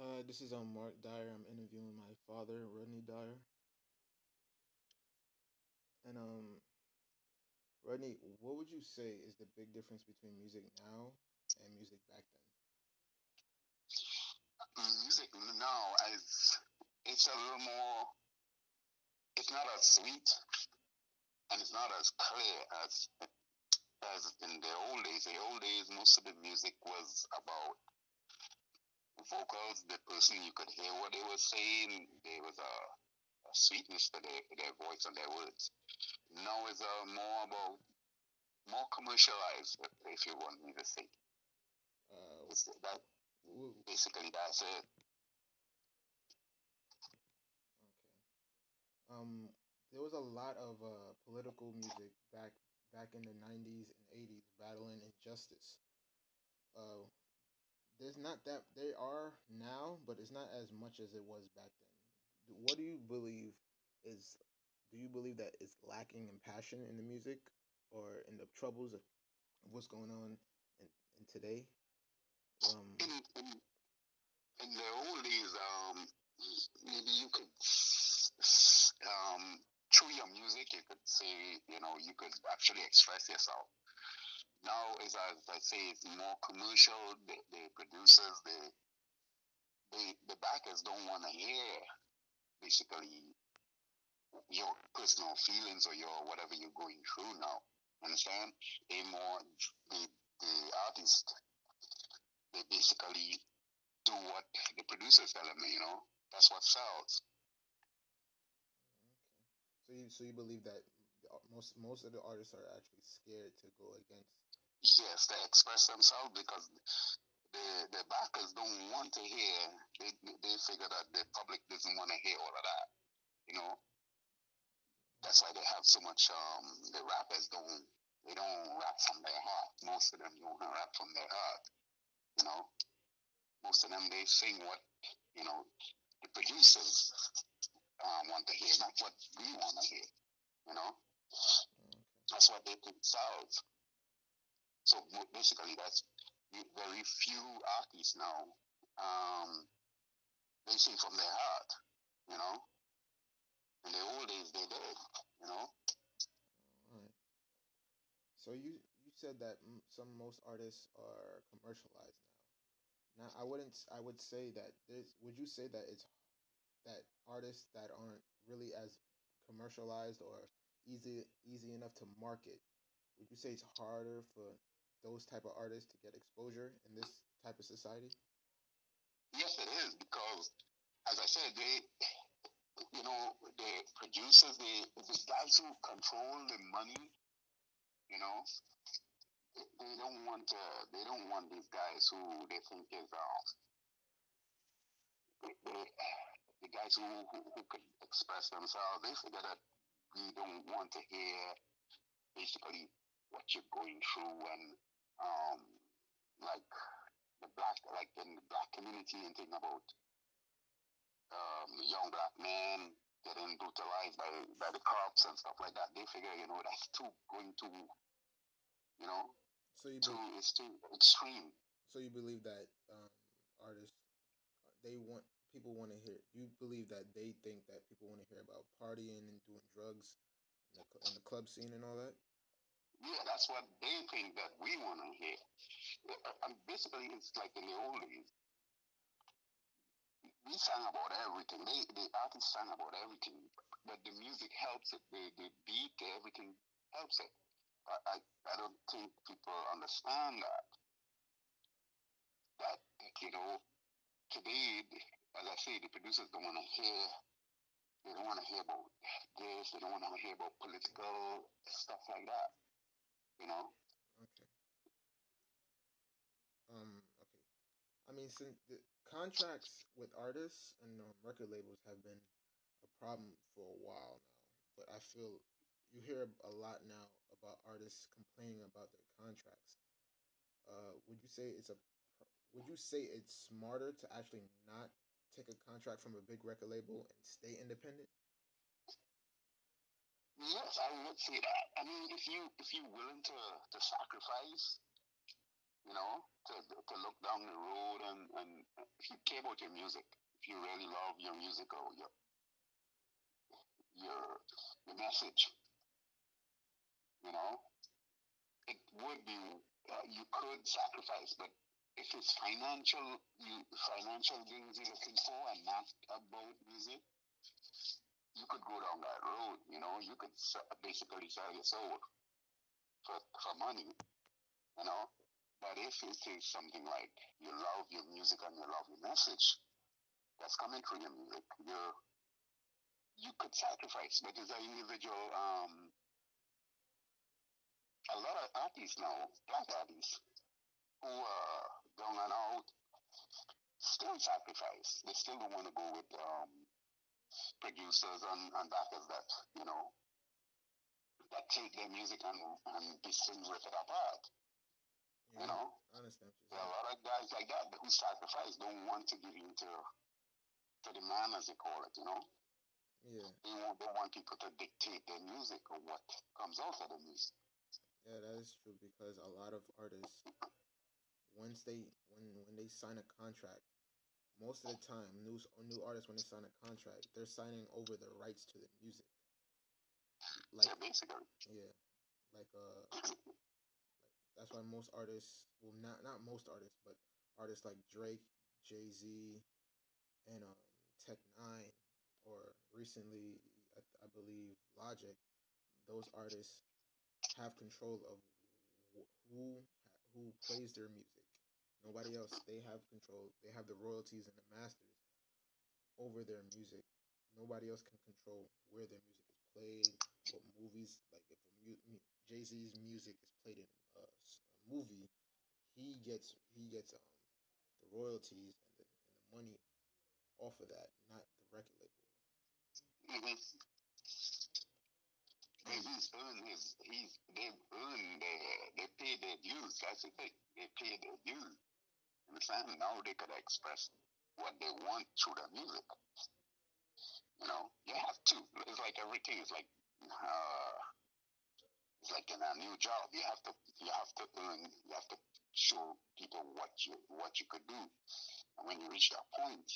Hi, this is um Mark Dyer. I'm interviewing my father, Rodney Dyer. And um, Rodney, what would you say is the big difference between music now and music back then? Music now is it's a little more. It's not as sweet and it's not as clear as as in the old days. In the old days, most of the music was about vocals. The person you could hear what they were saying. There was a, a sweetness to their, their voice and their words. Now it's uh, more about more commercialized, if you want me to say. Uh, It's that basically that's it. okay. Um, there was a lot of uh political music back back in the '90s and '80s, battling injustice. Uh, there's not that they are now, but it's not as much as it was back then. What do you believe is? Do you believe that it's lacking in passion in the music, or in the troubles of what's going on in, in today? Um, In, in in the old days, um, maybe you could um through your music you could say you know you could actually express yourself. Now, as I, as I say, it's more commercial. The, the producers, the the the backers don't want to hear basically your personal feelings or your whatever you're going through now. Understand? They more the the artist they basically do what the producers tell them, you know. That's what sells. okay. So you so you believe that most most of the artists are actually scared to go against. Yes, they express themselves because the the backers don't want to hear they they figure that the public doesn't want to hear all of that. You know. That's why they have so much um the rappers don't they don't rap from their heart. Most of them don't rap from their heart. You know. Most of them they sing what you know the producers um, want to hear, not what we want to hear. You know, that's what they think sells. So basically, that's very few artists now. Um, they sing from their heart. You know, in the old days they did. You know, All right. So you you said that m- some most artists are commercialized now. Now I wouldn't I would say that there's would you say that it's that artists that aren't really as commercialized or easy easy enough to market would you say it's harder for those type of artists to get exposure in this type of society? yes, it is because, as I said, they, you know, the producers, the the guys who control the money. You know, they don't want to. They don't want these guys who they think is um they, the guys who, who who express themselves. They figure that we don't want to hear basically what you're going through and um like the black like in the black community and thinking about um young black men getting brutalized by by the cops and stuff like that. They figure you know that's too going too you know So you too be, it's too extreme. so you believe that um, artists they want people want to hear you believe that they think that people want to hear about partying and doing drugs in the, in the club scene and all that? Yeah, that's what they think that we want to hear. And basically, it's like in the old days. We sang about everything. They, the artists sang about everything, but the music helps it. The, the beat, everything helps it. I, I, I don't think people understand that. That you know, today, as I say, the producers don't want to hear. They don't want to hear about this. They don't want to hear about political stuff like that. You know. Okay. Um. Okay. I mean, since the contracts with artists and um, record labels have been a problem for a while now, but I feel you hear a lot now about artists complaining about their contracts. Uh, would you say it's a would you say it's smarter to actually not take a contract from a big record label and stay independent? Yes, I would say that. I mean, if you if you're willing to to sacrifice, you know, to to look down the road and and if you care about your music, if you really love your music or your your your message, you know, it would be uh, you could sacrifice, but if it's financial you financial things you're looking for and not about music, you could go down that road. You know, you could basically sell your soul for for money. You know, but if it is something like you love your music and you love your message that's coming through your music, you you could sacrifice. But as an individual, um, a lot of artists now, black artists, who are down and out, still sacrifice. They still don't want to go with um, producers and, and backers that, you know, that take their music and, and basically rip it apart. Yeah, you know? I understand There are a lot of guys like that who sacrifice, don't want to give in to, to the man, as they call it, you know? Yeah, They want, they want people to dictate their music or what comes out of the music. yeah, that is true because a lot of artists, once they when when they sign a contract, most of the time, new new artists when they sign a contract, they're signing over the rights to the music. Like yeah, like uh, like that's why most artists, well, not not most artists, but artists like Drake, Jay Z, and um Tech N9ne, or recently I, I believe Logic, those artists have control of wh- who who plays their music. Nobody else. They have control. They have the royalties and the masters over their music. Nobody else can control where their music is played, what movies. Like if a mu- mu- Jay Z's music is played in a movie, he gets he gets um the royalties and the and the money off of that, not the record label. Mm-hmm. He's earned his, he's, they've earned their, they paid their dues. That's the thing. They paid their dues. Understand? Now they could express what they want through their music. You know, you have to. It's like everything is like, uh, it's like in a new job. You have to, you have to earn, you have to show people what you, what you could do. And when you reach that point,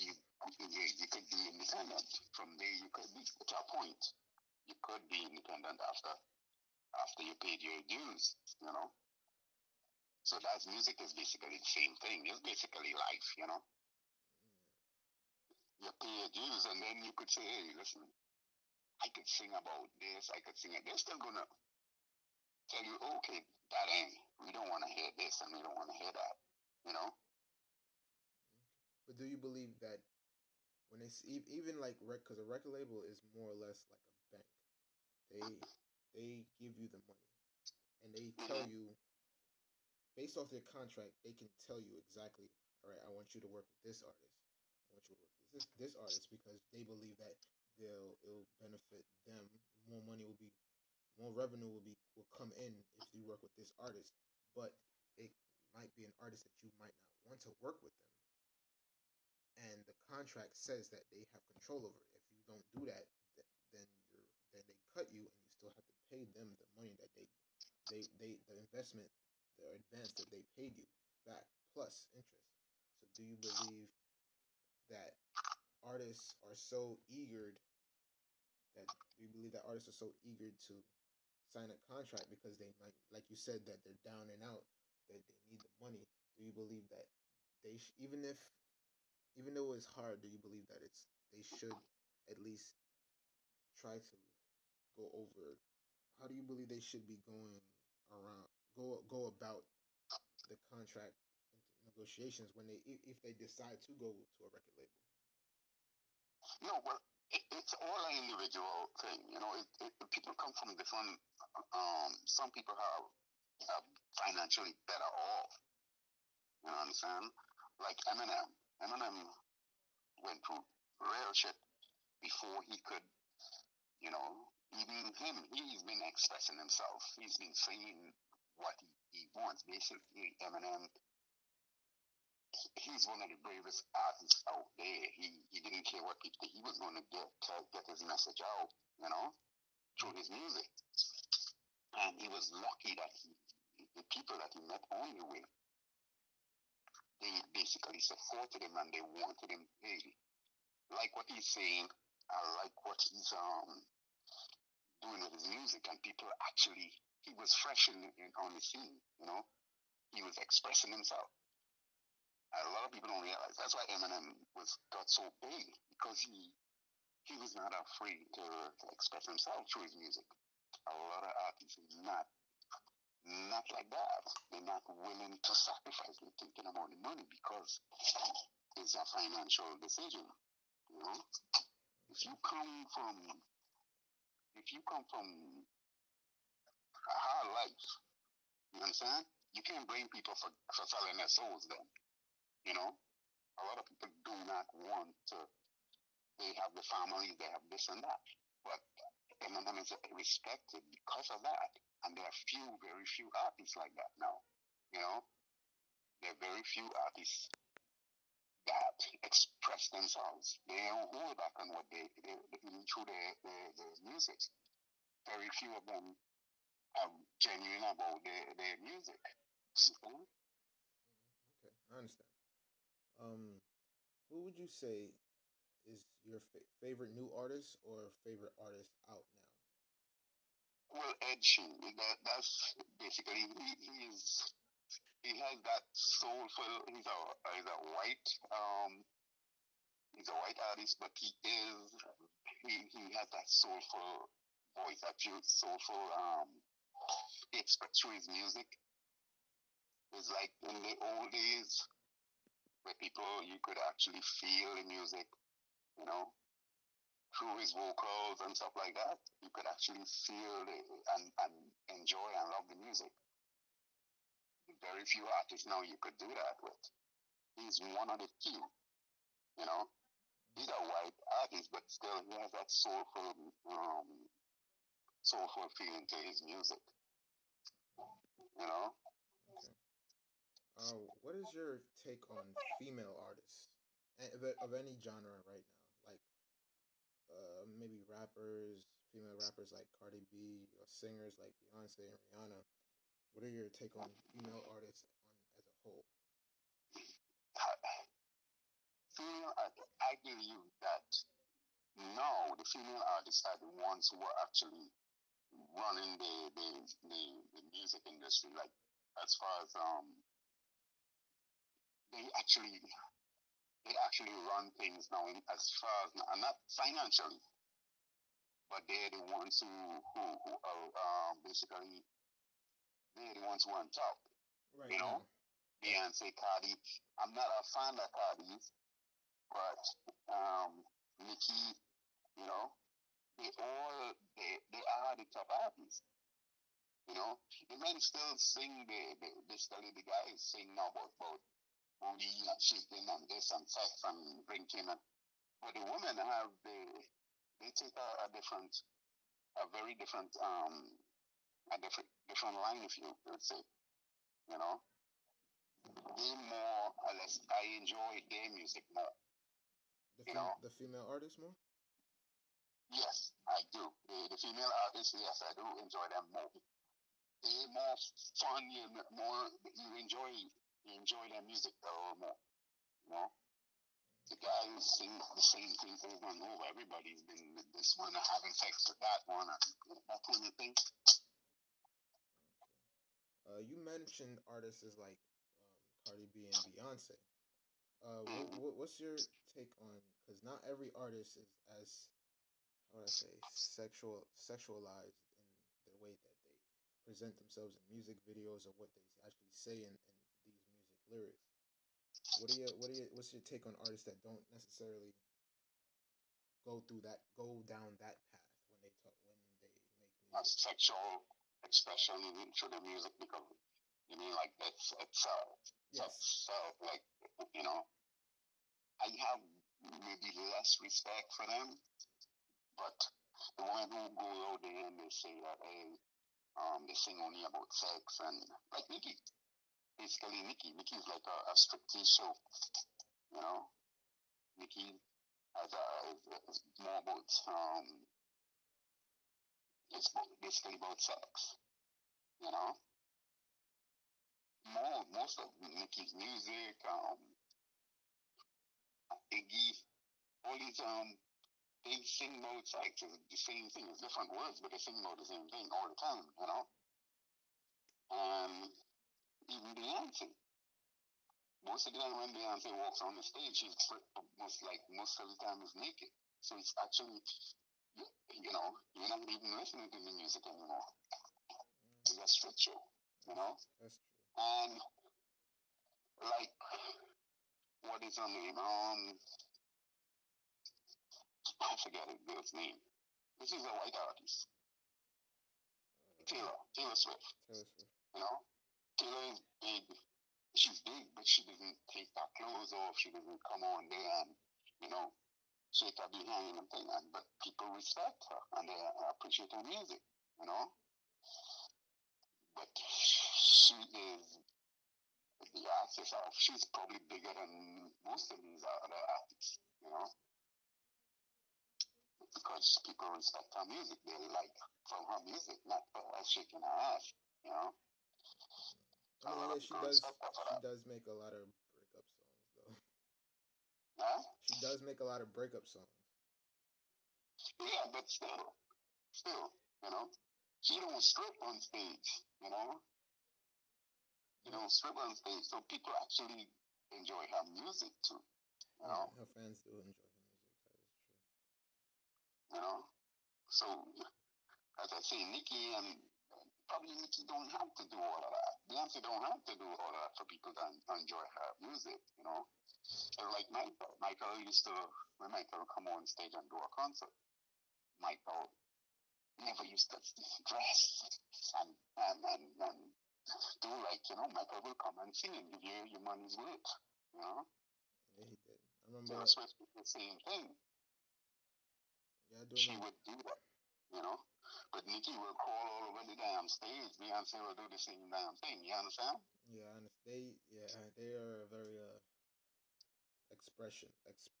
you, you, you could be independent. From there, you could be to a point. You could be independent after, after you paid your dues. You know. So that's music is basically the same thing. It's basically life. You know. You pay your dues, and then you could say, "Hey, listen, I could sing about this. I could sing it." They're still gonna tell you, "Okay, that ain't. We don't want to hear this, and we don't want to hear that." You know. But do you believe that when they s- e- even like rec because a record label is more or less like a bank, they they give you the money and they tell Mhm. you based off their contract they can tell you exactly all right I want you to work with this artist. I want you to work with this this artist because they believe that they'll it'll benefit them. More money will be more revenue will be will come in if you work with this artist. But it might be an artist that you might not want to work with them. And the contract says that they have control over it. If you don't do that, then you're then they cut you, and you still have to pay them the money that they they they the investment, the advance that they paid you back plus interest. So do you believe that artists are so eager that do you believe that artists are so eager to sign a contract because they might, like you said, that they're down and out, that they need the money? Do you believe that they sh- even if even though it's hard, do you believe that it's they should at least try to go over? How do you believe they should be going around go go about the contract negotiations when they if, they decide to go to a record label? No, well, it, it's all an individual thing. You know, it, it, people come from different. Um, some people have, have financially better off. You know what I'm saying? Like Eminem. Eminem went through real shit before he could. You know, even him, he's been expressing himself. He's been saying what he, he wants. Basically, Eminem he's one of the bravest artists out there. He he didn't care what people. He was going to get to get his message out, you know, through his music. And he was lucky that he the people that he met on the way they basically supported him and they wanted him. Hey, like what he's saying, I like what he's um doing with his music, and people actually he was fresh in, in on the scene. You know, he was expressing himself. A lot of people don't realize that's why Eminem was got so big because he he was not afraid to, to express himself through his music. A lot of artists are not not like that. They're not willing to sacrifice. They're thinking about the money because it's a financial decision. You know, if you come from if you come from life, you understand? You can't blame people for, for selling their souls then. You know? A lot of people do not want to they have the family, they have this and that. But Eminem is respected because of that. And there are few, very few artists like that now. You know? There are very few artists that express themselves. They don't hold back on what they, they, they through their, their, their music. Very few of them are genuine about their, their music. Okay, I understand. Um, who would you say is your fa- favorite new artist or favorite artist out now? Well, Ed Sheeran, that, that's basically he, he's he has that soulful. He's a he's a white um he's a white artist, but he is he he has that soulful voice, that soulful um expresses through his music. It's like in the old days where people you could actually feel the music, you know, through his vocals and stuff like that. You could actually feel it and, and enjoy and love the music very few artists now you could do that with. He's one of the few, you know. He's a white artist, but still he has that soulful, um, soulful feeling to his music. You know. Okay. Uh, what is your take on female artists of, any genre right now? Like, uh, maybe rappers, female rappers like Cardi B, or singers like Beyonce and Rihanna what are your take on female artists on as a whole? Female, I, I give you that. No, the female artists are the ones who are actually running the, the, the, the music industry. Like as far as um, they actually they actually run things now. As far as not financially, but they're the ones who who, who are um, basically they're the ones who are on top. Right. You know, Beyonce, Cardi. I'm not a fan of Cardi's, but um, Nicki, you know, they all they they are the top artists. You know, the men still sing the the basically the guys sing about about booty and shaking and this and sex and drinking and but the women have the they take a, a different a very different um a different different line, if you would say. You know, they more or less. I enjoy their music more. The fem- you know, the female artists more. Yes, I do. The, the female artists, yes, I do enjoy them more. They're more fun. You more you enjoy you enjoy their music a little more. You know the guys sing the same thing over and over. Everybody's been with this one, having sex with that one, that kind of thing. Uh, you mentioned artists like um, Cardi B and Beyonce. Uh, what, what, what's your take on? Because not every artist is as how would I say sexual sexualized in the way that they present themselves in music videos or what they actually say in, in these music lyrics. What do you what do you what's your take on artists that don't necessarily go through that go down that path when they talk when they make music? sexual expression through the music because you mean like it's it's uh yes. it's uh, like you know I have maybe less respect for them, but the one who go out there and they say that hey um they sing only about sex and like Nicki basically Nicki Nicki's like a, a striptease show you know Nicki has a, is, is more about um it's basically about sex, you know. More, rest of Nicki's music, um, Iggy, all these um, they sing both sides the same thing. It's different words, but they sing about the same thing all the time, you know. And even Beyonce. Most of the time when Beyonce walks on the stage, she's most like most of the time is naked. So it's actually, you know, you're not even listening to the music anymore. It's a strip show, you know. That's true. And like, what is her name? Um, I forget the girl's name. This is a white artist. Taylor, Taylor Swift. Taylor Swift. You know, Taylor is big. She's big, but she doesn't take her clothes off. She doesn't come on there and, you know, shake her behind and thing. And, but people respect her and they appreciate her music, you know. But she is the artist she's probably bigger than most of these other artists, you know. Because people respect her music. They like from her music, not her shaking her ass, you know. I mean, yeah, she does. She does make a lot of breakup songs, though. Huh? She does make a lot of breakup songs. Yeah, but still, still, you know, she don't strip on stage, you know. You don't strip on stage, so people actually enjoy her music too. You know, her fans do enjoy her music. That is true. You know, so as I say, Nicki and probably Nicki don't have to do all of that. Beyonce don't have to do all of that for people to enjoy her music, you know. And like Michael, Michael used to, when Michael would come on stage and do a concert, Michael never used to dress and, and, and, and do like, you know, Michael will come and sing and give you your money's worth, you know. Yeah, he did. I remember. Taylor Swift did the same thing. Yeah, She would do that, you know. But Nicki will crawl all over the damn stage. Beyonce will do the same damn thing. You understand? Yeah, understand. They, yeah, they are very uh expression. Ex-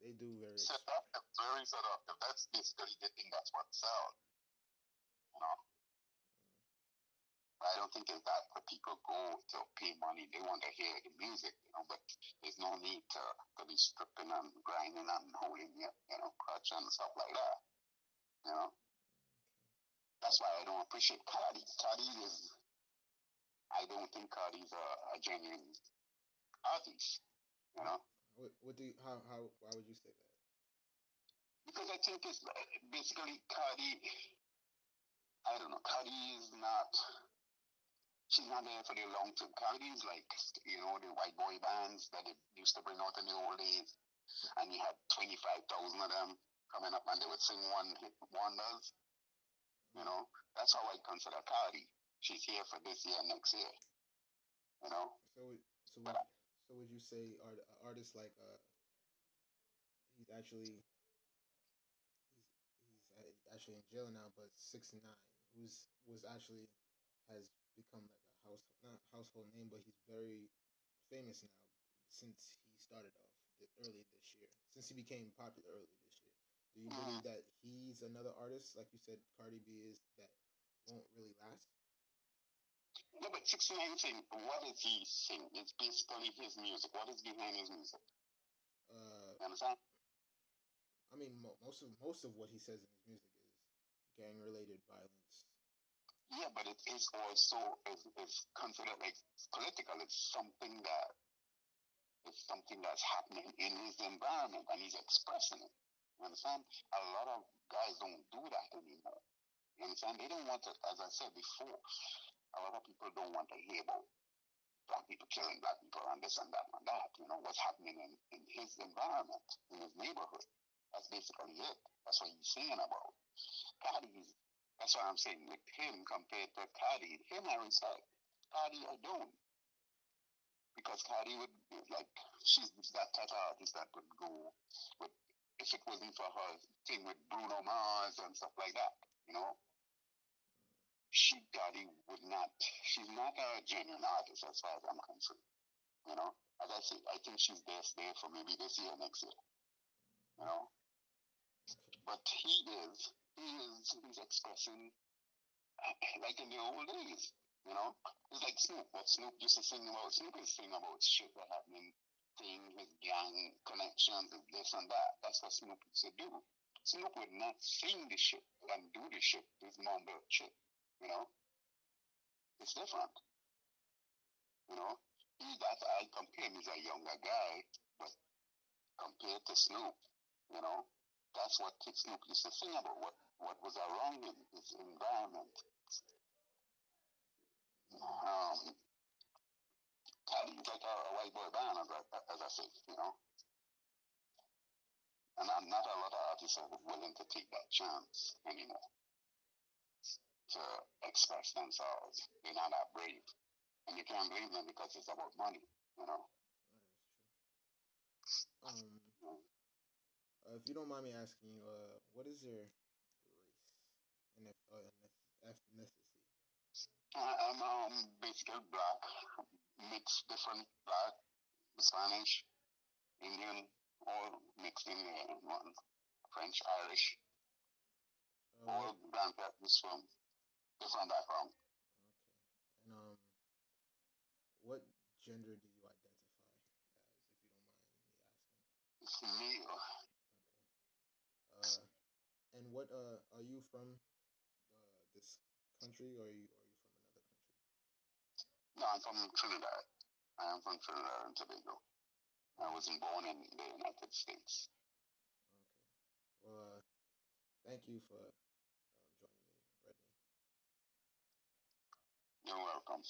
they do very. Ex- Seductive, very seductive. That's basically the thing. That's what sells. You know. I don't think it's that where people go to pay money. They want to hear the music, you know. But there's no need to, to be stripping and grinding and holding your, you know, crutch and stuff like that. You know. That's why I don't appreciate Cardi. Cardi is. I don't think Cardi's a, a genuine artist. You know. what, what do you? How? How? Why would you say that? Because I think it's basically Cardi. I don't know. Cardi is not. She's not there for the long term. Cardi like, you know, the white boy bands that they used to bring out in the old days. And you had 25,000 of them coming up and they would sing one hit wonders. You know, that's how I consider Cardi. She's here for this year, next year. You know? So, so would, so would you say art, artists like uh, he's actually he's he's actually in jail now, but 6ix9ine, who's was actually has become like a house not household name, but he's very famous now since he started off the, early this year. Since he became popular early this year, do you believe that he's another artist like you said Cardi B is that won't really last? Yeah, but 6ix9ine thing, what does he sing? It's basically his music. What is behind his music? Uh, You understand? I mean, mo- most of most of what he says in his music is gang related violence. Yeah, but it is also is, is considered like political. It's something that it's something that's happening in his environment, and he's expressing it. You understand? A lot of guys don't do that anymore. You understand? They don't want to, as I said before, a lot of people don't want to hear about black people killing black people and this and that and that. You know, what's happening in, in his environment, in his neighborhood. That's basically it. That's what he's singing about. Cardi's, that's what I'm saying with him compared to Cardi. Him I respect. Cardi I don't. Because Cardi would, like, she's that type of artist that would go with, if it wasn't for her thing with Bruno Mars and stuff like that, you know, she, Cardi would not, she's not a genuine artist as far as I'm concerned, you know. As I say, I think she's best there for maybe this year, next year, you know. But he is, Hmm, he's expressing, like in the old days, You know, it's like Snoop. What Snoop used to sing about. Snoop is singing about shit that happening, things with gang connections and this and that. That's what Snoop used to do. Snoop would not sing the shit and do the shit. This mumble shit. You know, it's different. You know, he that I compare him. He's a younger guy, but compared to Snoop, you know, that's what Snoop used to sing about. What what was around him, his environment. Um, like a, a white boy band, as I, as I say, you know. And I'm not a lot of artists are willing to take that chance anymore to express themselves. They're not that brave. And you can't blame them because it's about money, you know. That is true. Um, uh, if you don't mind me asking you, uh, what is your race and uh, ethnicity? I'm um, basically black, mixed different black, Spanish, Indian, all mixed in. One French, Irish, Uh, all grandparents from different background. okay. And um, what gender do you identify as, if you don't mind me asking? It's me. And what uh are you from uh, this country or are you are you from another country? No, I'm from Trinidad. I am from Trinidad and Tobago. I wasn't born in the United States. Okay. Well, uh, thank you for um, joining me, Rodney. You're welcome.